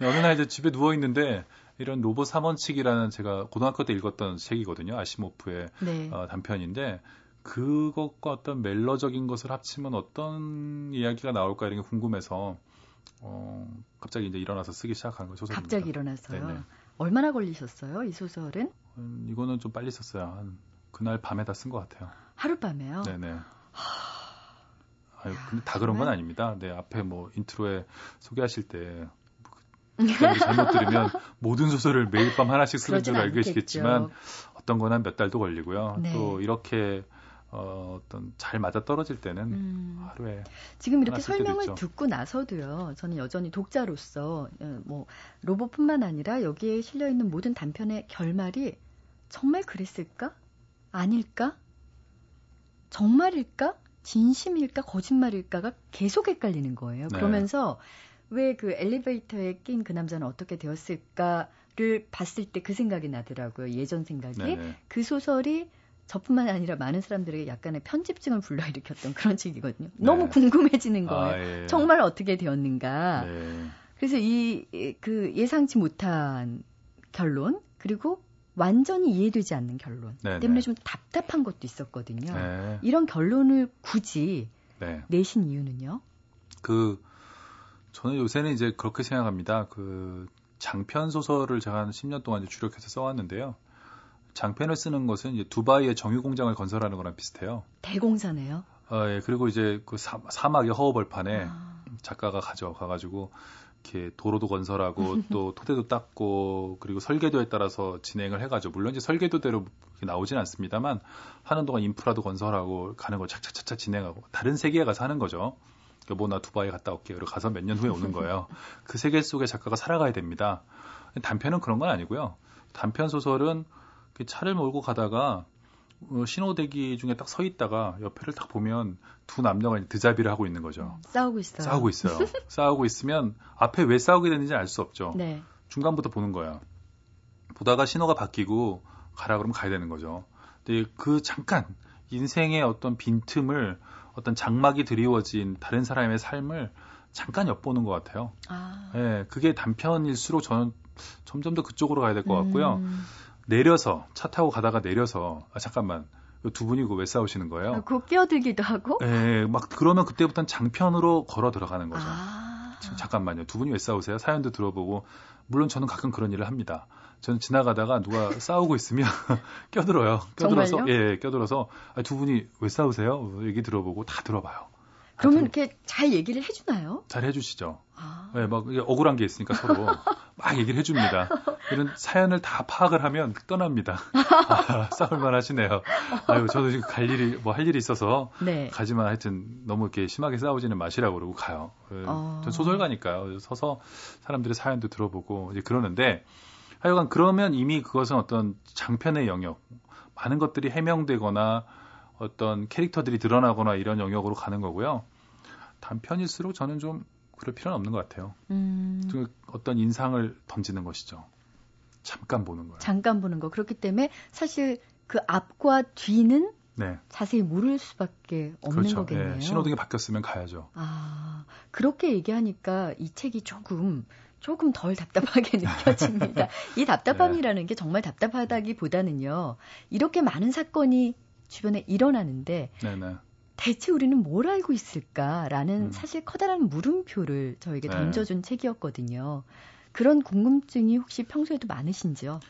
Speaker 4: 어느 날 이제 집에 누워 있는데 이런 로봇 삼원칙이라는 제가 고등학교 때 읽었던 책이거든요. 아시모프의
Speaker 1: 네.
Speaker 4: 어, 단편인데 그것과 어떤 멜로적인 것을 합치면 어떤 이야기가 나올까 이런 게 궁금해서 어, 갑자기 이제 일어나서 쓰기 시작한 거 소설입니다.
Speaker 1: 갑자기 일어나서요.
Speaker 4: 네네.
Speaker 1: 얼마나 걸리셨어요? 이 소설은?
Speaker 4: 음, 이거는 좀 빨리 썼어요. 한 그날 밤에 다 쓴 것 같아요.
Speaker 1: 하룻밤에요.
Speaker 4: 네네. 아유, 근데 다 그런 건? 아닙니다. 네, 앞에 뭐 intro에 소개하실 때 잘못 들으면 모든 소설을 매일 밤 하나씩 쓰는 줄 알고. 계시겠지만 어떤 건 한 몇 달도 걸리고요.
Speaker 1: 네.
Speaker 4: 또 이렇게 어, 어떤 잘 맞아 떨어질 때는
Speaker 1: 음.
Speaker 4: 하루에
Speaker 1: 지금 이렇게 설명을. 듣고 나서도요. 저는 여전히 독자로서 어, 뭐 로봇뿐만 아니라 여기에 실려 있는 모든 단편의 결말이 정말 그랬을까? 아닐까? 정말일까? 진심일까? 거짓말일까가 계속 헷갈리는 거예요.
Speaker 4: 네.
Speaker 1: 그러면서 왜 그 엘리베이터에 낀 그 남자는 어떻게 되었을까를 봤을 때 그 생각이 나더라고요. 예전 생각이.
Speaker 4: 네네.
Speaker 1: 그 소설이 저뿐만 아니라 많은 사람들에게 약간의 편집증을 불러일으켰던 그런 책이거든요. 너무
Speaker 4: 네.
Speaker 1: 궁금해지는 거예요.
Speaker 4: 아, 예.
Speaker 1: 정말 어떻게 되었는가.
Speaker 4: 네.
Speaker 1: 그래서 이 그 예상치 못한 결론 그리고 완전히 이해되지 않는 결론
Speaker 4: 네,
Speaker 1: 때문에
Speaker 4: 네.
Speaker 1: 좀 답답한 것도 있었거든요.
Speaker 4: 네.
Speaker 1: 이런 결론을 굳이
Speaker 4: 네.
Speaker 1: 내신 이유는요?
Speaker 4: 그 저는 요새는 이제 그렇게 생각합니다. 그 장편 소설을 제가 한 10년 동안 이제 주력해서 써왔는데요. 장편을 쓰는 것은 이제 두바이의 정유 공장을 건설하는 거랑 비슷해요.
Speaker 1: 대공사네요.
Speaker 4: 어, 예, 그리고 이제 그 사, 사막의 허허벌판에
Speaker 1: 아,
Speaker 4: 작가가 가져가가지고 이렇게 도로도 건설하고 또 토대도 닦고 그리고 설계도에 따라서 진행을 해가지고 물론 이제 설계도대로 나오진 않습니다만 하는 동안 인프라도 건설하고 가는 걸 착착착착 진행하고 다른 세계에 가서 하는 거죠. 여보 나 두바이 갔다 올게요. 그리고 가서 몇 년 후에 오는 거예요. 그 세계 속에 작가가 살아가야 됩니다. 단편은 그런 건 아니고요. 단편 소설은 그 차를 몰고 가다가 어, 신호대기 중에 딱 서 있다가 옆에를 딱 보면 두 남녀가 드자비를 하고 있는 거죠.
Speaker 1: 싸우고 있어요.
Speaker 4: 싸우고 있어요. 싸우고 있으면 앞에 왜 싸우게 됐는지 알 수 없죠.
Speaker 1: 네.
Speaker 4: 중간부터 보는 거야. 보다가 신호가 바뀌고 가라 그러면 가야 되는 거죠. 근데 그 잠깐 인생의 어떤 빈틈을 어떤 장막이 드리워진 다른 사람의 삶을 잠깐 엿보는 것 같아요.
Speaker 1: 아.
Speaker 4: 예, 그게 단편일수록 저는 점점 더 그쪽으로 가야 될 것 같고요.
Speaker 1: 음.
Speaker 4: 내려서 차 타고 가다가 내려서 아 잠깐만 이두 분이 이거 왜 싸우시는 거예요?
Speaker 1: 아, 그거 끼어들기도 하고.
Speaker 4: 예, 막 그러면 그때부터는 장편으로 걸어 들어가는 거죠.
Speaker 1: 아.
Speaker 4: 잠깐만요. 두 분이 왜 싸우세요? 사연도 들어보고 물론 저는 가끔 그런 일을 합니다. 저는 지나가다가 누가 싸우고 있으면 껴들어요. 껴들어서
Speaker 1: 정말요?
Speaker 4: 예, 껴들어서 아, 두 분이 왜 싸우세요? 얘기 들어보고 다 들어봐요.
Speaker 1: 그러면 이렇게 잘 얘기를 해주나요?
Speaker 4: 잘 해주시죠.
Speaker 1: 아.
Speaker 4: 예, 막 억울한 게 있으니까 서로 막 얘기를 해줍니다. 이런 사연을 다 파악을 하면 떠납니다. 아, 싸울만 하시네요. 아유, 저도 지금 갈 일이 뭐 할 일이 있어서
Speaker 1: 네.
Speaker 4: 가지만 하여튼 너무 이렇게 심하게 싸우지는 마시라고 그러고 가요. 예,
Speaker 1: 어.
Speaker 4: 전 소설가니까요. 서서 사람들의 사연도 들어보고 이제 그러는데 하여간 그러면 이미 그것은 어떤 장편의 영역, 많은 것들이 해명되거나 어떤 캐릭터들이 드러나거나 이런 영역으로 가는 거고요. 단편일수록 저는 좀 그럴 필요는 없는 것 같아요.
Speaker 1: 음.
Speaker 4: 좀 어떤 인상을 던지는 것이죠. 잠깐 보는 거예요.
Speaker 1: 잠깐 보는 거. 그렇기 때문에 사실 그 앞과 뒤는
Speaker 4: 네,
Speaker 1: 자세히 모를 수밖에 없는
Speaker 4: 그렇죠.
Speaker 1: 거겠네요.
Speaker 4: 예, 신호등이 바뀌었으면 가야죠.
Speaker 1: 아, 그렇게 얘기하니까 이 책이 조금 조금 덜 답답하게 느껴집니다. 이 답답함이라는 게 정말 답답하다기보다는요. 이렇게 많은 사건이 주변에 일어나는데
Speaker 4: 네, 네.
Speaker 1: 대체 우리는 뭘 알고 있을까라는
Speaker 4: 음.
Speaker 1: 사실 커다란 물음표를 저에게
Speaker 4: 네.
Speaker 1: 던져준 책이었거든요. 그런 궁금증이 혹시 평소에도 많으신지요?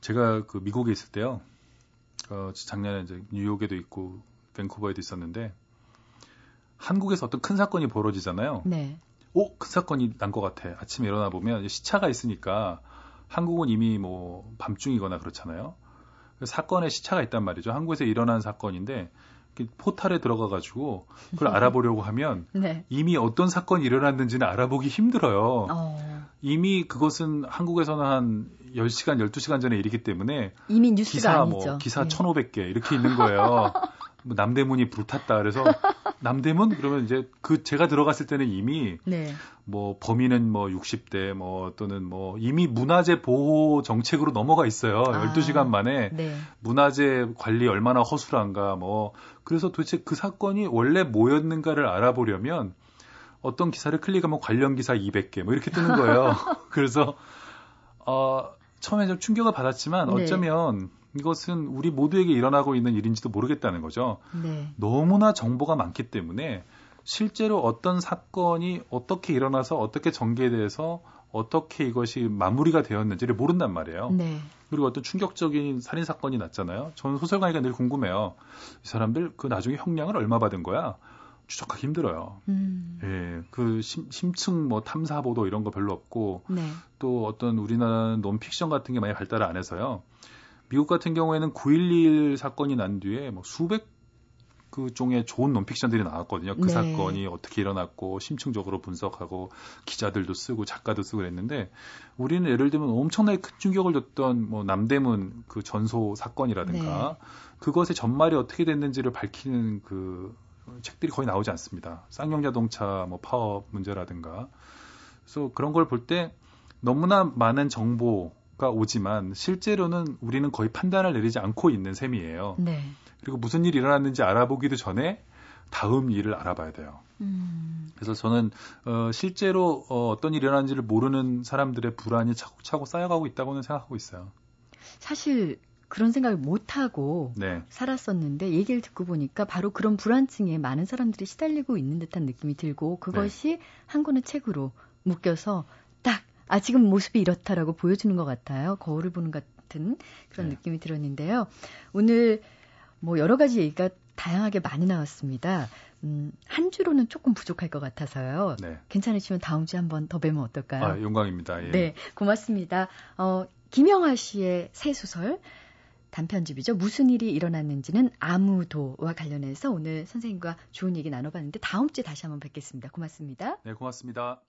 Speaker 4: 제가 그 미국에 있을 때요. 어, 작년에 이제 뉴욕에도 있고 밴쿠버에도 있었는데 한국에서 어떤 큰 사건이 벌어지잖아요.
Speaker 1: 네.
Speaker 4: 오, 큰 사건이 난 것 같아. 아침에 일어나 보면 시차가 있으니까 한국은 이미 뭐 밤중이거나 그렇잖아요. 그래서 사건에 시차가 있단 말이죠. 한국에서 일어난 사건인데 포탈에 들어가 가지고 그걸 알아보려고 하면
Speaker 1: 네.
Speaker 4: 이미 어떤 사건이 일어났는지는 알아보기 힘들어요.
Speaker 1: 어,
Speaker 4: 이미 그것은 한국에서는 한 10시간, 12시간 전에 일이기 때문에
Speaker 1: 이미 뉴스가
Speaker 4: 기사
Speaker 1: 아니죠.
Speaker 4: 뭐 기사
Speaker 1: 예.
Speaker 4: 1,500개 이렇게 있는 거예요. 뭐 남대문이 불탔다. 그래서 남대문 그러면 이제 그 제가 들어갔을 때는 이미
Speaker 1: 네.
Speaker 4: 뭐 범인은 뭐 60대 뭐 또는 뭐 이미 문화재 보호 정책으로 넘어가 있어요.
Speaker 1: 아.
Speaker 4: 12시간 만에
Speaker 1: 네.
Speaker 4: 문화재 관리 얼마나 허술한가 뭐 그래서 도대체 그 사건이 원래 뭐였는가를 알아보려면 어떤 기사를 클릭하면 관련 기사 200개 뭐 이렇게 뜨는 거예요. 그래서 어 처음에 좀 충격을 받았지만
Speaker 1: 네.
Speaker 4: 어쩌면 이것은 우리 모두에게 일어나고 있는 일인지도 모르겠다는 거죠.
Speaker 1: 네.
Speaker 4: 너무나 정보가 많기 때문에 실제로 어떤 사건이 어떻게 일어나서 어떻게 전개돼서 어떻게 이것이 마무리가 되었는지를 모른단 말이에요.
Speaker 1: 네.
Speaker 4: 그리고 어떤 충격적인 살인 사건이 났잖아요. 저는 소설가니까 늘 궁금해요. 이 사람들 그 나중에 형량을 얼마 받은 거야? 추적하기 힘들어요.
Speaker 1: 음.
Speaker 4: 예, 그 심, 심층 뭐 탐사 보도 이런 거 별로 없고
Speaker 1: 네.
Speaker 4: 또 어떤 우리나라 논픽션 같은 게 많이 발달을 안 해서요. 미국 같은 경우에는 9.11 사건이 난 뒤에 뭐 수백 그 종의 좋은 논픽션들이 나왔거든요. 그
Speaker 1: 네.
Speaker 4: 사건이 어떻게 일어났고 심층적으로 분석하고 기자들도 쓰고 작가도 쓰고 그랬는데 우리는 예를 들면 엄청나게 큰 충격을 줬던 뭐 남대문 그 전소 사건이라든가
Speaker 1: 네.
Speaker 4: 그것의 전말이 어떻게 됐는지를 밝히는 그 책들이 거의 나오지 않습니다. 쌍용 자동차 뭐 파업 문제라든가 그래서 그런 걸 볼 때 너무나 많은 정보 가 오지만 실제로는 우리는 거의 판단을 내리지 않고 있는 셈이에요.
Speaker 1: 네.
Speaker 4: 그리고 무슨 일이 일어났는지 알아보기도 전에 다음 일을 알아봐야 돼요.
Speaker 1: 음.
Speaker 4: 그래서 저는 어, 실제로 어, 어떤 일이 일어났는지를 모르는 사람들의 불안이 차곡차곡 쌓여가고 있다고는 생각하고 있어요.
Speaker 1: 사실 그런 생각을 못 하고
Speaker 4: 네,
Speaker 1: 살았었는데 얘기를 듣고 보니까 바로 그런 불안증에 많은 사람들이 시달리고 있는 듯한 느낌이 들고 그것이 한 권의 책으로 묶여서 딱 아 지금 모습이 이렇다라고 보여주는 것 같아요. 거울을 보는 같은 그런
Speaker 4: 네.
Speaker 1: 느낌이 들었는데요. 오늘 뭐 여러 가지 얘기가 다양하게 많이 나왔습니다. 음, 한 주로는 조금 부족할 것 같아서요.
Speaker 4: 네.
Speaker 1: 괜찮으시면 다음 주에 한번 더 뵈면 어떨까요?
Speaker 4: 아, 영광입니다. 예.
Speaker 1: 네, 고맙습니다. 어, 김영하 씨의 새 소설 단편집이죠. 무슨 일이 일어났는지는 아무도와 관련해서 오늘 선생님과 좋은 얘기 나눠봤는데 다음 주에 다시 한번 뵙겠습니다. 고맙습니다.
Speaker 4: 네, 고맙습니다.